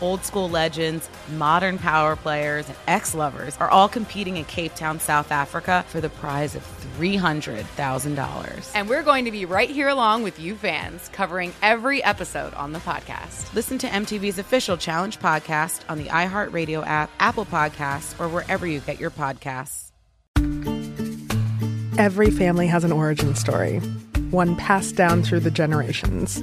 Old school legends, modern power players, and ex lovers are all competing in Cape Town, South Africa for the prize of $300,000. And we're going to be right here along with you fans, covering every episode on the podcast. Listen to MTV's official Challenge podcast on the iHeartRadio app, Apple Podcasts, or wherever you get your podcasts. Every family has an origin story, one passed down through the generations.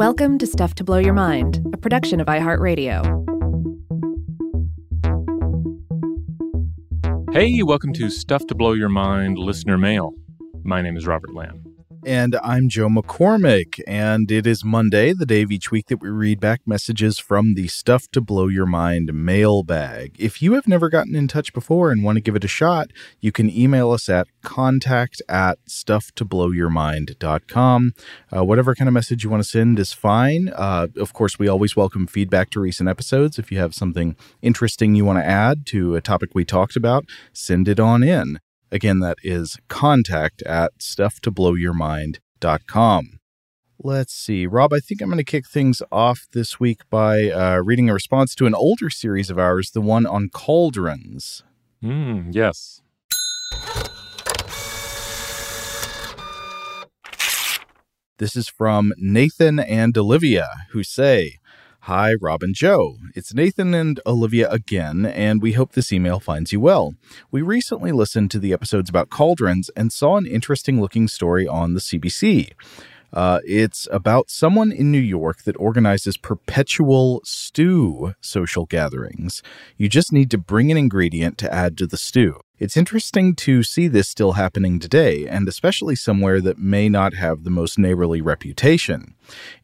Welcome to Stuff to Blow Your Mind, a production of iHeartRadio. Hey, welcome to Stuff to Blow Your Mind listener mail. My name is Robert Lamb. And I'm Joe McCormick, and it is Monday, the day of each week that we read back messages from the Stuff to Blow Your Mind mailbag. If you have never gotten in touch before and want to give it a shot, you can email us at contact at stufftoblowyourmind.com. Uh, whatever kind of message you want to send is fine. Uh, of course, we always welcome feedback to recent episodes. If you have something interesting you want to add to a topic we talked about, send it on in. Again, that is contact at stufftoblowyourmind.com. Let's see. Rob, I think I'm going to kick things off this week by uh, reading a response to an older series of ours, the one on cauldrons. Hmm, yes. This is from Nathan and Olivia, who say, Hi, Rob and Joe. It's Nathan and Olivia again, and we hope this email finds you well. We recently listened to the episodes about cauldrons and saw an interesting looking story on the CBC. Uh, it's about someone in New York that organizes perpetual stew social gatherings. You just need to bring an ingredient to add to the stew. It's interesting to see this still happening today, and especially somewhere that may not have the most neighborly reputation.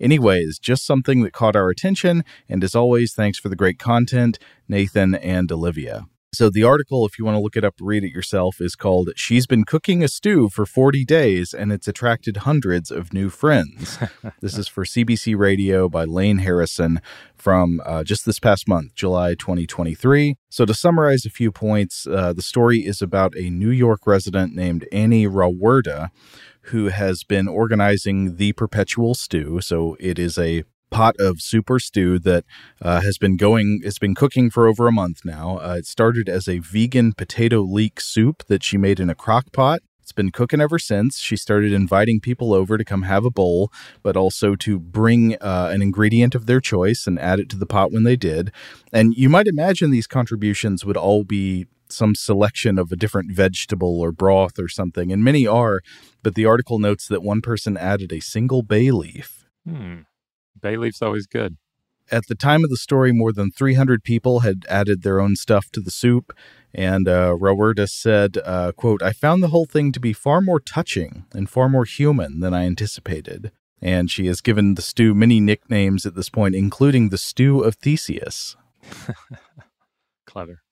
Anyways, just something that caught our attention, and as always, thanks for the great content, Nathan and Olivia. So, the article, if you want to look it up, read it yourself, is called She's Been Cooking a Stew for 40 Days and It's Attracted Hundreds of New Friends. this is for CBC Radio by Lane Harrison from uh, just this past month, July 2023. So, to summarize a few points, uh, the story is about a New York resident named Annie Rauwerda who has been organizing the perpetual stew. So, it is a pot of super stew that uh, has been going it's been cooking for over a month now. Uh, it started as a vegan potato leek soup that she made in a crock pot. It's been cooking ever since. She started inviting people over to come have a bowl but also to bring uh, an ingredient of their choice and add it to the pot when they did. And you might imagine these contributions would all be some selection of a different vegetable or broth or something and many are but the article notes that one person added a single bay leaf. Hmm. Bay leaf's always good. At the time of the story, more than 300 people had added their own stuff to the soup. And uh, Rauwerda said, uh, quote, I found the whole thing to be far more touching and far more human than I anticipated. And she has given the stew many nicknames at this point, including the stew of Theseus. Clever.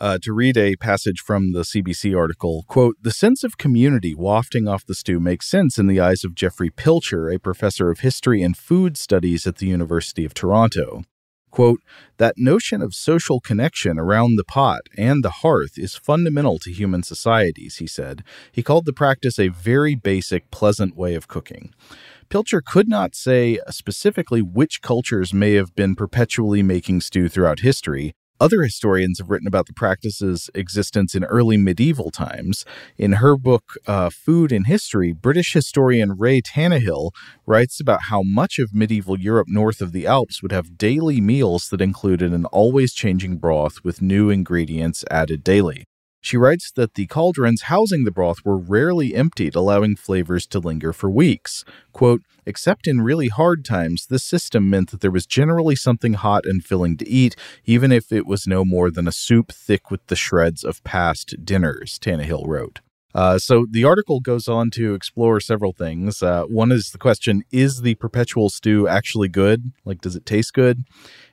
Uh, to read a passage from the CBC article, quote, the sense of community wafting off the stew makes sense in the eyes of Jeffrey Pilcher, a professor of history and food studies at the University of Toronto. Quote, that notion of social connection around the pot and the hearth is fundamental to human societies, he said. He called the practice a very basic, pleasant way of cooking. Pilcher could not say specifically which cultures may have been perpetually making stew throughout history, Other historians have written about the practice's existence in early medieval times. In her book, uh, Food in History, British historian Reay Tannahill writes about how much of medieval Europe north of the Alps would have daily meals that included an always changing broth with new ingredients added daily. She writes that the cauldrons housing the broth were rarely emptied, allowing flavors to linger for weeks. Quote, Except in really hard times, this system meant that there was generally something hot and filling to eat, even if it was no more than a soup thick with the shreds of past dinners, Tannahill wrote. Uh, so the article goes on to explore several things. Uh, one is the question Is the perpetual stew actually good? Like, does it taste good?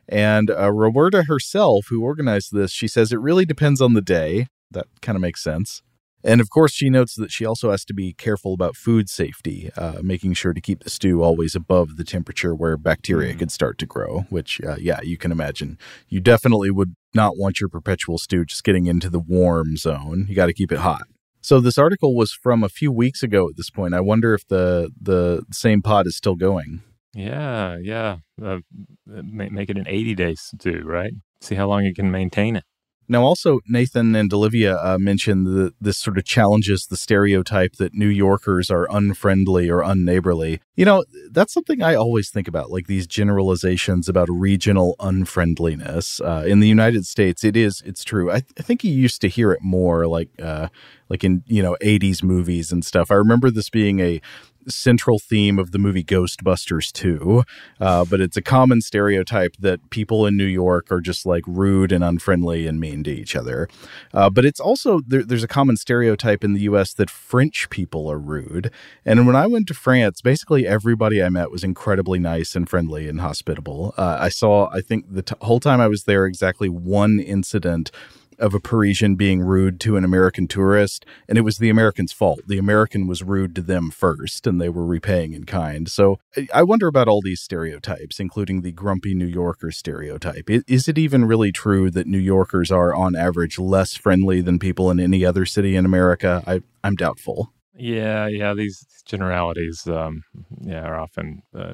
And uh, Rauwerda herself, who organized this, she says it really depends on the day. That kind of makes sense. And of course, she notes that she also has to be careful about food safety, uh, making sure to keep the stew always above the temperature where bacteria mm. could start to grow, which, uh, yeah, you can imagine. You definitely would not want your perpetual stew just getting into the warm zone. You got to keep it hot. So this article was from a few weeks ago at this point. I wonder if the the same pod is still going. Yeah, yeah. Uh, make it an 80 days stew, right? See how long you can maintain it. Now, also, Nathan and Olivia uh, mentioned that this sort of challenges the stereotype that New Yorkers are unfriendly or unneighborly. You know, that's something I always think about, like these generalizations about regional unfriendliness. Uh, in the United States, it is, it's true. I, th- I, think you used to hear it more like, uh, like in, you know, 80s movies and stuff. I remember this being a central theme of the movie Ghostbusters 2, uh, but it's a common stereotype that people in New York are just like rude and unfriendly and mean to each other. Uh, but it's also, there, there's a common stereotype in the US that French people are rude. And when I went to France, basically everybody I met was incredibly nice and friendly and hospitable. Uh, I saw, I think the t- whole time I was there, exactly one incident of a Parisian being rude to an American tourist, and it was the American's fault. The American was rude to them first, and they were repaying in kind. So I wonder about all these stereotypes, including the grumpy New Yorker stereotype. Is it even really true that New Yorkers are, on average, less friendly than people in any other city in America? I, I'm doubtful. Yeah, yeah, these generalities, um, yeah, are often uh,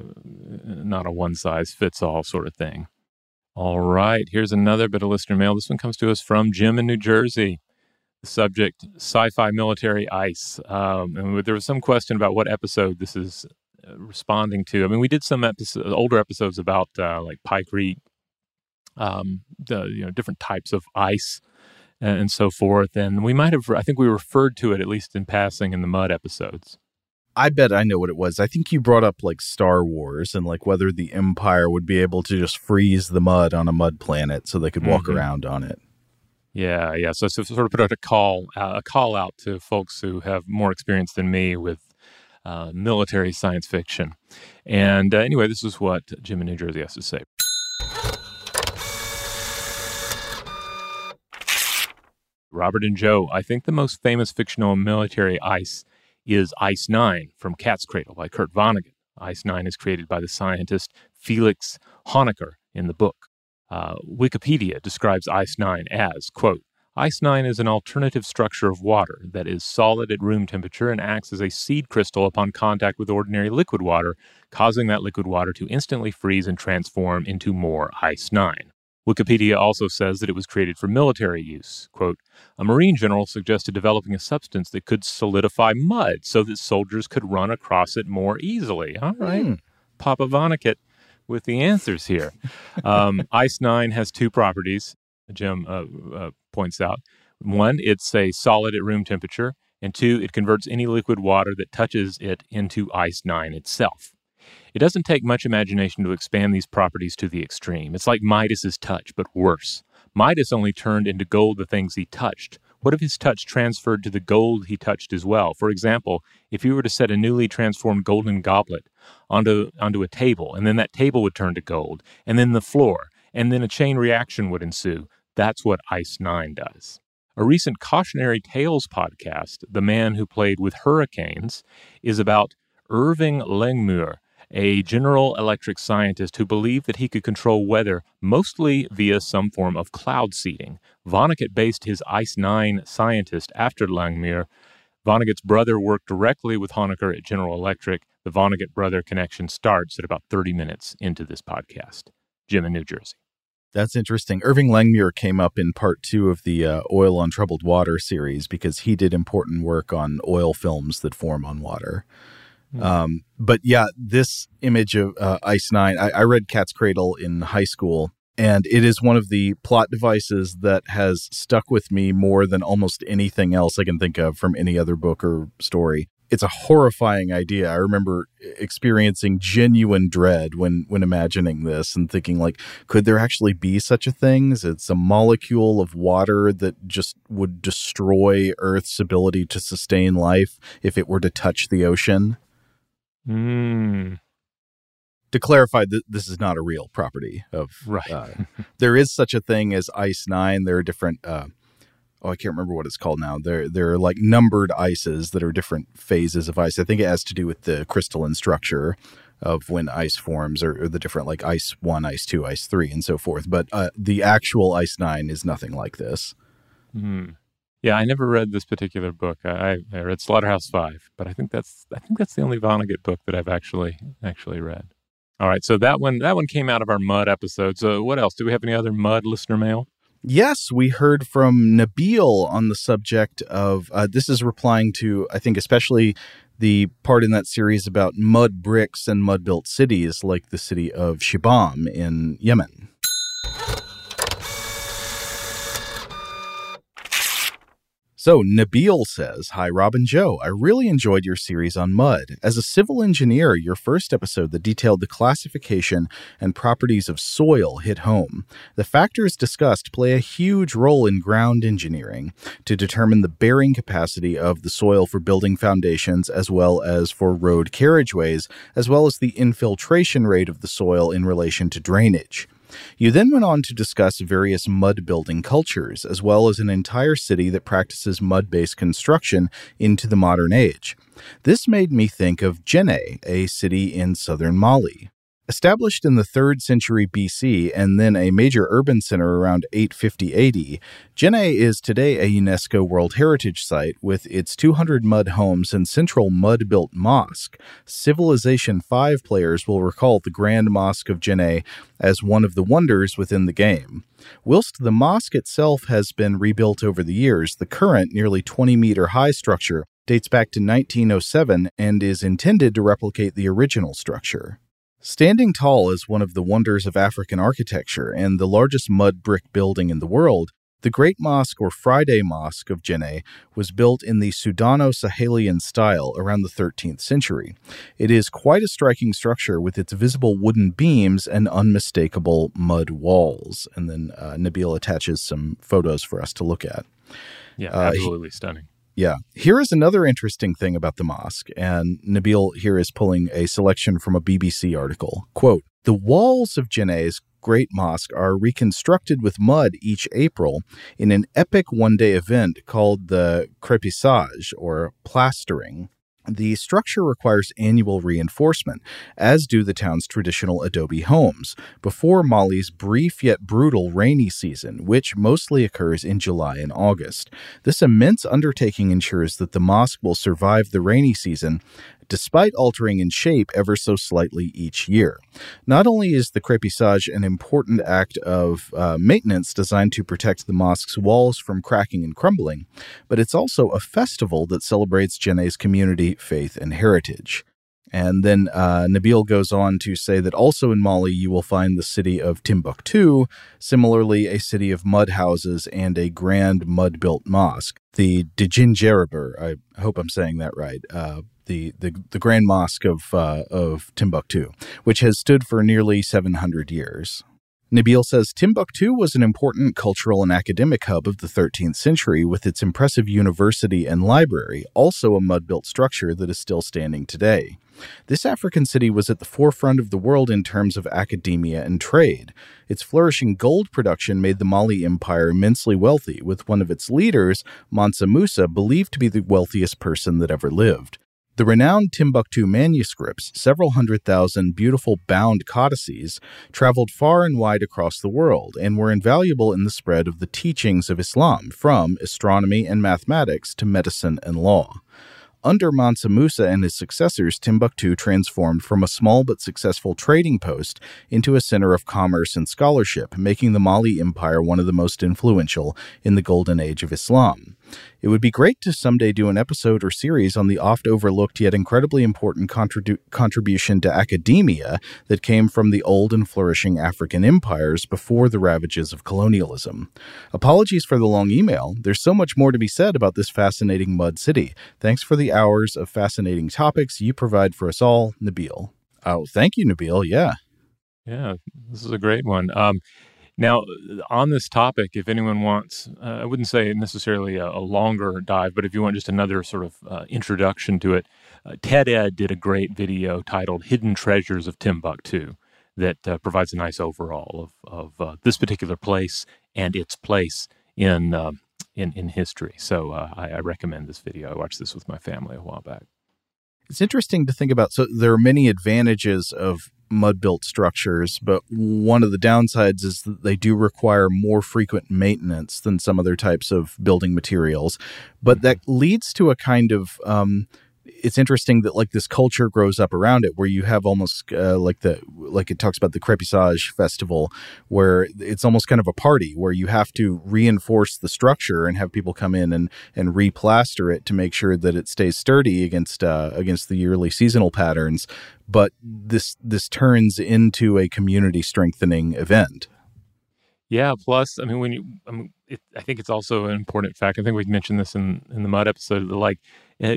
not a one size fits all sort of thing. All right, here's another bit of listener mail. This one comes to us from Jim in New Jersey. The subject: sci-fi military ice. Um, and there was some question about what episode this is uh, responding to. I mean, we did some episode, older episodes about uh, like Pykrete, um, the you know different types of ice and so forth, and we might have. I think we referred to it at least in passing in the mud episodes. I bet I know what it was. I think you brought up like Star Wars and like whether the Empire would be able to just freeze the mud on a mud planet so they could walk mm-hmm. around on it. Yeah, yeah. So, so sort of put out a call, uh, a call out to folks who have more experience than me with uh, military science fiction. And uh, anyway, this is what Jim in New Jersey has to say. Robert and Joe, I think the most famous fictional military ice is Ice Nine from Cat's Cradle by Kurt Vonnegut. Ice Nine is created by the scientist Felix Hoenikker in the book. Uh, Wikipedia describes Ice Nine as, quote, Ice Nine is an alternative structure of water that is solid at room temperature and acts as a seed crystal upon contact with ordinary liquid water, causing that liquid water to instantly freeze and transform into more Ice Nine. Wikipedia also says that it was created for military use. Quote, a Marine general suggested developing a substance that could solidify mud so that soldiers could run across it more easily. All right. Mm. Papa Vonnegut with the answers here. Um, Ice 9 has two properties, Jim uh, uh, points out. One, it's a solid at room temperature, and two, it converts any liquid water that touches it into Ice 9 itself. It doesn't take much imagination to expand these properties to the extreme. It's like Midas's touch, but worse. Midas only turned into gold the things he touched. What if his touch transferred to the gold he touched as well? For example, if you were to set a newly transformed golden goblet onto, onto a table, and then that table would turn to gold, and then the floor, and then a chain reaction would ensue, that's what Ice 9 does. A recent Cautionary Tales podcast, The Man Who Played with Hurricanes, is about Irving Langmuir, a General Electric scientist who believed that he could control weather mostly via some form of cloud seeding. Vonnegut based his ICE 9 scientist after Langmuir. Vonnegut's brother worked directly with Hoenikker at General Electric. The Vonnegut brother connection starts at about 30 minutes into this podcast. Jim in New Jersey. That's interesting. Irving Langmuir came up in part two of the uh, Oil on Troubled Water series because he did important work on oil films that form on water. Um, but yeah, this image of uh, Ice Nine, I, I read Cat's Cradle in high school, and it is one of the plot devices that has stuck with me more than almost anything else I can think of from any other book or story. It's a horrifying idea. I remember experiencing genuine dread when when imagining this and thinking like could there actually be such a thing? It's a molecule of water that just would destroy Earth's ability to sustain life if it were to touch the ocean. Mm. To clarify, th- this is not a real property of. Right. Uh, there is such a thing as Ice Nine. There are different. Uh, oh, I can't remember what it's called now. There, there are like numbered ices that are different phases of ice. I think it has to do with the crystalline structure of when ice forms, or, or the different like ice one, ice two, ice three, and so forth. But uh, the actual Ice Nine is nothing like this. Hmm. Yeah, I never read this particular book. I, I read Slaughterhouse Five, but I think that's I think that's the only Vonnegut book that I've actually actually read. All right, so that one that one came out of our Mud episode. So what else? Do we have any other Mud listener mail? Yes, we heard from Nabil on the subject of uh, this is replying to, I think, especially the part in that series about mud bricks and mud built cities like the city of Shibam in Yemen. So, Nabil says, Hi, Rob and Joe. I really enjoyed your series on mud. As a civil engineer, your first episode that detailed the classification and properties of soil hit home. The factors discussed play a huge role in ground engineering to determine the bearing capacity of the soil for building foundations as well as for road carriageways, as well as the infiltration rate of the soil in relation to drainage. You then went on to discuss various mud building cultures, as well as an entire city that practices mud based construction into the modern age. This made me think of Jenne, a city in southern Mali. Established in the 3rd century BC and then a major urban center around 850 AD, Jenne is today a UNESCO World Heritage Site with its 200 mud homes and central mud built mosque. Civilization 5 players will recall the Grand Mosque of Jenne as one of the wonders within the game. Whilst the mosque itself has been rebuilt over the years, the current nearly 20 meter high structure dates back to 1907 and is intended to replicate the original structure. Standing tall as one of the wonders of African architecture and the largest mud brick building in the world, the Great Mosque or Friday Mosque of Jenne was built in the Sudano Sahelian style around the 13th century. It is quite a striking structure with its visible wooden beams and unmistakable mud walls. And then uh, Nabil attaches some photos for us to look at. Yeah, Uh, he- absolutely stunning. Yeah. Here is another interesting thing about the mosque, and Nabil here is pulling a selection from a BBC article. Quote The walls of Jenne's Great Mosque are reconstructed with mud each April in an epic one day event called the crepissage, or plastering. The structure requires annual reinforcement, as do the town's traditional adobe homes, before Mali's brief yet brutal rainy season, which mostly occurs in July and August. This immense undertaking ensures that the mosque will survive the rainy season despite altering in shape ever so slightly each year. Not only is the crepissage an important act of uh, maintenance designed to protect the mosque's walls from cracking and crumbling, but it's also a festival that celebrates Jenne's community, faith, and heritage. And then uh, Nabil goes on to say that also in Mali, you will find the city of Timbuktu, similarly, a city of mud houses and a grand mud built mosque. The Djinguereber, I hope I'm saying that right, uh, the, the, the Grand Mosque of, uh, of Timbuktu, which has stood for nearly 700 years. Nabil says Timbuktu was an important cultural and academic hub of the 13th century with its impressive university and library, also a mud built structure that is still standing today. This African city was at the forefront of the world in terms of academia and trade. Its flourishing gold production made the Mali Empire immensely wealthy, with one of its leaders, Mansa Musa, believed to be the wealthiest person that ever lived. The renowned Timbuktu manuscripts, several hundred thousand beautiful bound codices, traveled far and wide across the world and were invaluable in the spread of the teachings of Islam from astronomy and mathematics to medicine and law. Under Mansa Musa and his successors, Timbuktu transformed from a small but successful trading post into a center of commerce and scholarship, making the Mali Empire one of the most influential in the golden age of Islam. It would be great to someday do an episode or series on the oft overlooked yet incredibly important contribu- contribution to academia that came from the old and flourishing African empires before the ravages of colonialism. Apologies for the long email. There's so much more to be said about this fascinating mud city. Thanks for the hours of fascinating topics you provide for us all, Nabil. Oh, thank you, Nabil. Yeah. Yeah, this is a great one. Um, now, on this topic, if anyone wants, uh, I wouldn't say necessarily a, a, longer dive, but if you want just another sort of uh, introduction to it, uh, TED Ed did a great video titled Hidden Treasures of Timbuktu that uh, provides a nice overall of, of uh, this particular place and its place in, um, in, in history. So uh, I, I recommend this video. I watched this with my family a while back. It's interesting to think about. So there are many advantages of mud built structures, but one of the downsides is that they do require more frequent maintenance than some other types of building materials. But that leads to a kind of um, it's interesting that like this culture grows up around it where you have almost uh, like the like it talks about the crepissage festival where it's almost kind of a party where you have to reinforce the structure and have people come in and and replaster it to make sure that it stays sturdy against uh, against the yearly seasonal patterns. But this this turns into a community strengthening event yeah. Plus, I mean, when you, I mean, it, I think it's also an important fact. I think we've mentioned this in in the mud episode. Like, uh,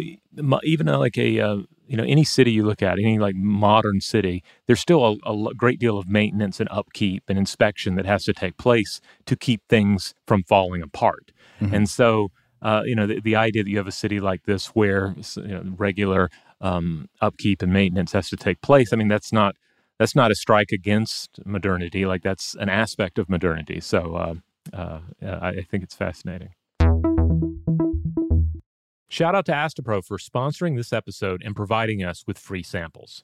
even uh, like a uh, you know any city you look at, any like modern city, there's still a, a, great deal of maintenance and upkeep and inspection that has to take place to keep things from falling apart. Mm-hmm. And so, uh, you know, the, the, idea that you have a city like this where you know, regular um, upkeep and maintenance has to take place. I mean, that's not that's not a strike against modernity. Like that's an aspect of modernity. So uh, uh, I think it's fascinating. Shout out to Astepro for sponsoring this episode and providing us with free samples.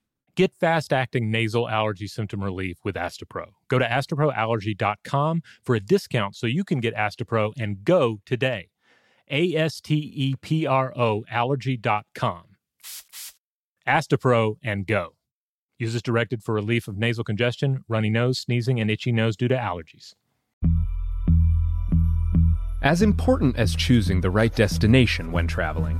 Get fast acting nasal allergy symptom relief with Astepro. Go to asteproallergy.com for a discount so you can get Astepro and go today. A S T E P R O allergy.com. Astepro and go. Use directed for relief of nasal congestion, runny nose, sneezing, and itchy nose due to allergies. As important as choosing the right destination when traveling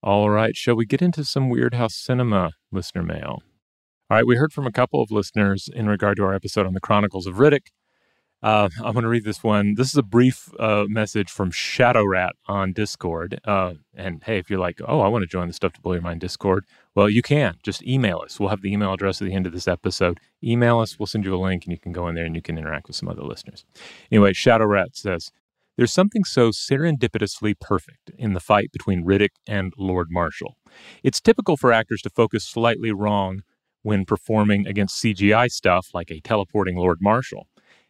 All right, shall we get into some Weirdhouse Cinema listener mail? All right, we heard from a couple of listeners in regard to our episode on the Chronicles of Riddick. Uh, I'm going to read this one. This is a brief uh, message from Shadow Rat on Discord. Uh, and hey, if you're like, oh, I want to join the Stuff to Blow Your Mind Discord, well, you can. Just email us. We'll have the email address at the end of this episode. Email us. We'll send you a link, and you can go in there and you can interact with some other listeners. Anyway, Shadow Rat says, there's something so serendipitously perfect in the fight between Riddick and Lord Marshal. It's typical for actors to focus slightly wrong when performing against CGI stuff like a teleporting Lord Marshal.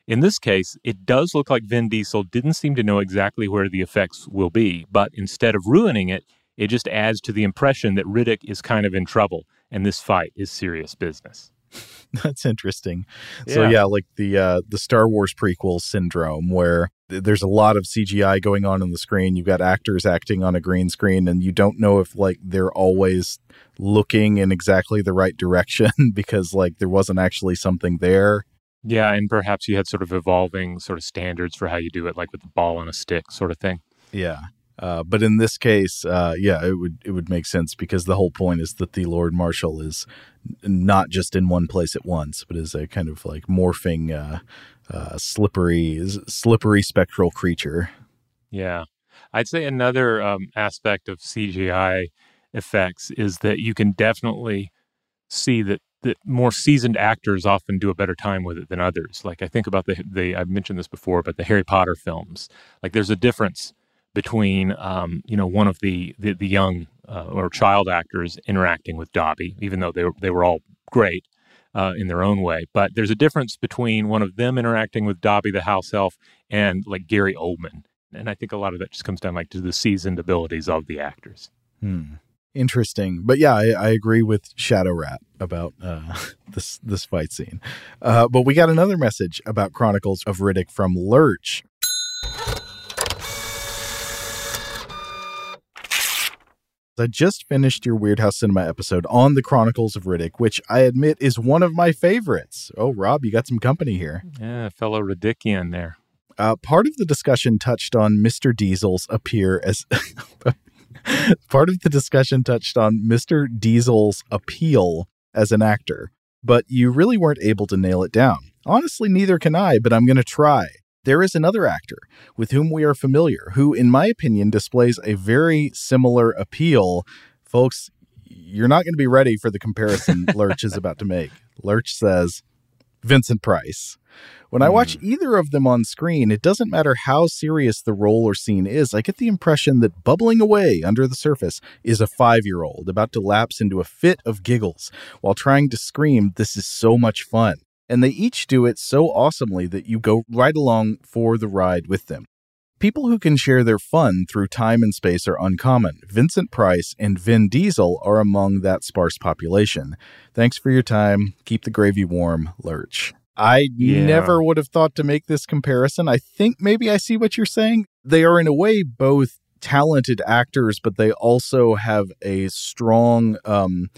In this case, it does look like Vin Diesel didn't seem to know exactly where the effects will be, but instead of ruining it, it just adds to the impression that Riddick is kind of in trouble and this fight is serious business. That's interesting. So yeah, like the uh, the Star Wars prequel syndrome, where th- there's a lot of CGI going on on the screen. You've got actors acting on a green screen, and you don't know if like they're always looking in exactly the right direction because like there wasn't actually something there. Yeah, and perhaps you had sort of evolving sort of standards for how you do it, like with the ball on a stick sort of thing. Yeah. Uh, but in this case, uh, yeah, it would it would make sense because the whole point is that the Lord Marshal is not just in one place at once, but is a kind of like morphing, uh, uh, slippery, slippery spectral creature. Yeah. I'd say another um, aspect of CGI effects is that you can definitely see that that more seasoned actors often do a better time with it than others. Like I think about the the I've mentioned this before, but the Harry Potter films. Like there's a difference between um, you know one of the the, the young uh, or child actors interacting with Dobby, even though they were, they were all great uh, in their own way. But there's a difference between one of them interacting with Dobby the house elf and like Gary Oldman. And I think a lot of that just comes down like to the seasoned abilities of the actors. Hmm. Interesting, but yeah, I, I agree with Shadow Rat about uh, this this fight scene. Uh, but we got another message about Chronicles of Riddick from Lurch. I just finished your Weirdhouse Cinema episode on the Chronicles of Riddick, which I admit is one of my favorites. Oh, Rob, you got some company here. Yeah, fellow Riddickian there. Uh, part of the discussion touched on Mr. Diesel's appear as part of the discussion touched on Mr. Diesel's appeal as an actor, but you really weren't able to nail it down. Honestly, neither can I, but I'm going to try. There is another actor with whom we are familiar who, in my opinion, displays a very similar appeal. Folks, you're not going to be ready for the comparison Lurch is about to make. Lurch says, Vincent Price. When I watch hmm. either of them on screen, it doesn't matter how serious the role or scene is, I get the impression that bubbling away under the surface is a five year old about to lapse into a fit of giggles while trying to scream, This is so much fun. And they each do it so awesomely that you go right along for the ride with them. People who can share their fun through time and space are uncommon. Vincent Price and Vin Diesel are among that sparse population. Thanks for your time. Keep the gravy warm, Lurch. I Yeah. never would have thought to make this comparison. I think maybe I see what you're saying. They are, in a way, both talented actors, but they also have a strong um,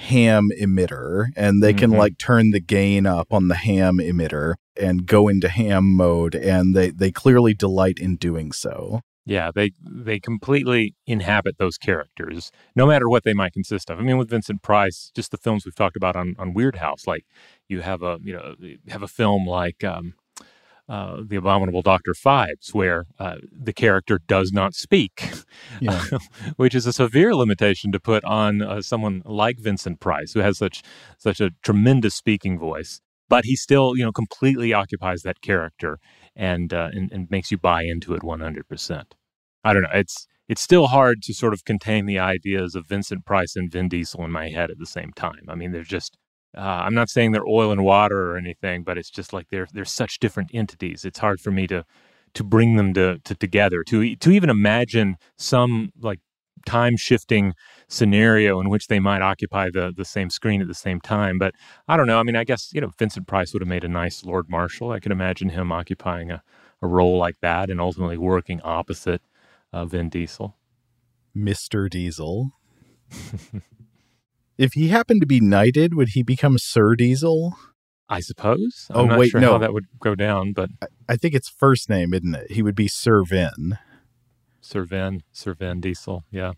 ham emitter, and they can Mhm. like turn the gain up on the ham emitter and go into ham mode, and they they clearly delight in doing so. Yeah, they they completely inhabit those characters, no matter what they might consist of. I mean, with Vincent Price, just the films we've talked about on on Weirdhouse, like you have a you know have a film like um, uh, The Abominable Doctor Phibes, where uh, the character does not speak, Yeah. which is a severe limitation to put on uh, someone like Vincent Price, who has such such a tremendous speaking voice. But he still, you know, completely occupies that character and uh, and, and makes you buy into it one hundred percent. I don't know. It's it's still hard to sort of contain the ideas of Vincent Price and Vin Diesel in my head at the same time. I mean, they're just. Uh, I'm not saying they're oil and water or anything, but it's just like they're they're such different entities. It's hard for me to to bring them to, to together to to even imagine some like time shifting scenario in which they might occupy the the same screen at the same time. But I don't know. I mean, I guess you know Vincent Price would have made a nice Lord Marshal. I could imagine him occupying a, a role like that and ultimately working opposite uh, Vin Diesel. Mr. Diesel. if he happened to be knighted, would he become Sir Diesel? I suppose. Oh, I'm not wait, sure no. how that would go down, but I, I think it's first name, isn't it? He would be Sir Vin Sir Vin, Sir Vin Diesel, yeah.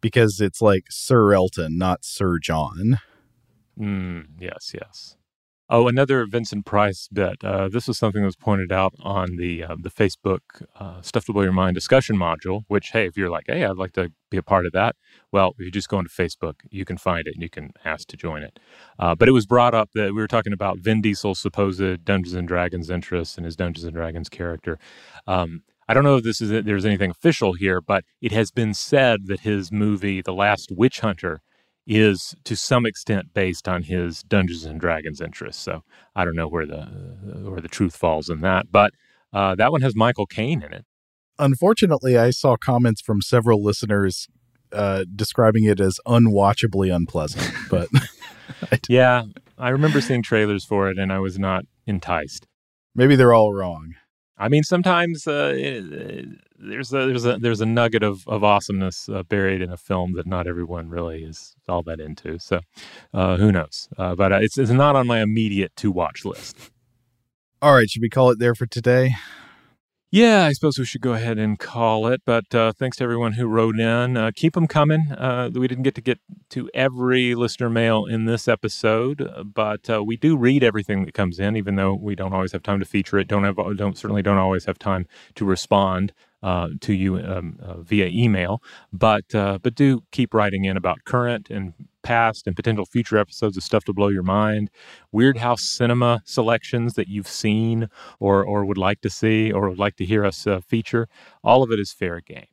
because it's like Sir Elton, not Sir John. Mm, yes, yes. Oh, another Vincent Price bit. Uh, this was something that was pointed out on the uh, the Facebook uh, Stuff to Blow Your Mind discussion module. Which, hey, if you're like, hey, I'd like to be a part of that, well, if you just go into Facebook, you can find it and you can ask to join it. Uh, but it was brought up that we were talking about Vin Diesel's supposed Dungeons and Dragons interests and his Dungeons and Dragons character. Um, I don't know if this is there's anything official here, but it has been said that his movie, The Last Witch Hunter, is to some extent based on his Dungeons and Dragons interests. So I don't know where the where the truth falls in that, but uh, that one has Michael Caine in it. Unfortunately, I saw comments from several listeners uh, describing it as unwatchably unpleasant. But yeah, I remember seeing trailers for it, and I was not enticed. maybe they're all wrong. I mean, sometimes uh, it- there's a there's a there's a nugget of of awesomeness uh, buried in a film that not everyone really is all that into. So, uh, who knows? Uh, but uh, it's it's not on my immediate to watch list. All right, should we call it there for today? Yeah, I suppose we should go ahead and call it. But uh, thanks to everyone who wrote in. Uh, keep them coming. Uh, we didn't get to get to every listener mail in this episode, uh, but uh, we do read everything that comes in, even though we don't always have time to feature it. Don't have don't certainly don't always have time to respond uh, to you um, uh, via email. But uh, but do keep writing in about current and past and potential future episodes of stuff to blow your mind, Weirdhouse cinema selections that you've seen or or would like to see or would like to hear us uh, feature. All of it is fair game.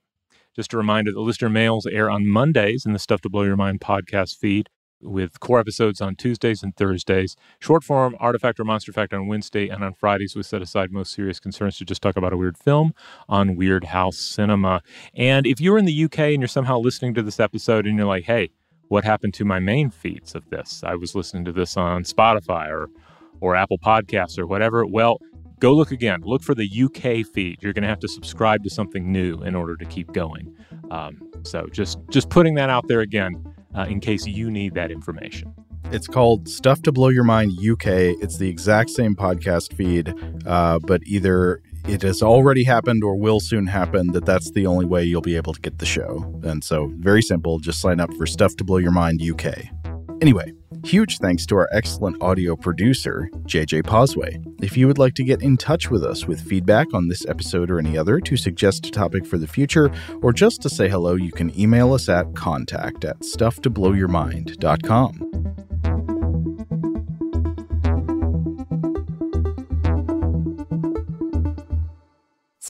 Just a reminder that listener mails air on Mondays in the Stuff to Blow Your Mind podcast feed with core episodes on Tuesdays and Thursdays, short form Artifact or Monster Fact on Wednesday, and on Fridays we set aside most serious concerns to just talk about a weird film on Weirdhouse Cinema. And if you're in the UK and you're somehow listening to this episode and you're like, hey, what happened to my main feeds of this? I was listening to this on Spotify or or Apple Podcasts or whatever. Well, go look again. Look for the UK feed. You're going to have to subscribe to something new in order to keep going. Um, so just just putting that out there again uh, in case you need that information. It's called Stuff to Blow Your Mind UK. It's the exact same podcast feed, uh, but either it has already happened or will soon happen that that's the only way you'll be able to get the show. And so, very simple, just sign up for Stuff to Blow Your Mind UK. Anyway, huge thanks to our excellent audio producer, JJ Posway. If you would like to get in touch with us with feedback on this episode or any other, to suggest a topic for the future, or just to say hello, you can email us at contact at stufftoblowyourmind.com.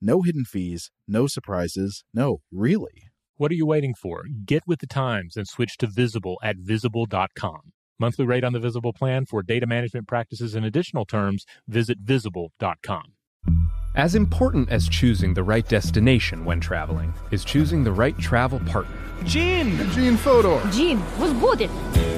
No hidden fees, no surprises, no, really. What are you waiting for? Get with the times and switch to Visible at visible.com. Monthly rate on the Visible plan for data management practices and additional terms, visit visible.com. As important as choosing the right destination when traveling is choosing the right travel partner. Gin! Gene Fodor. Gene, was good it.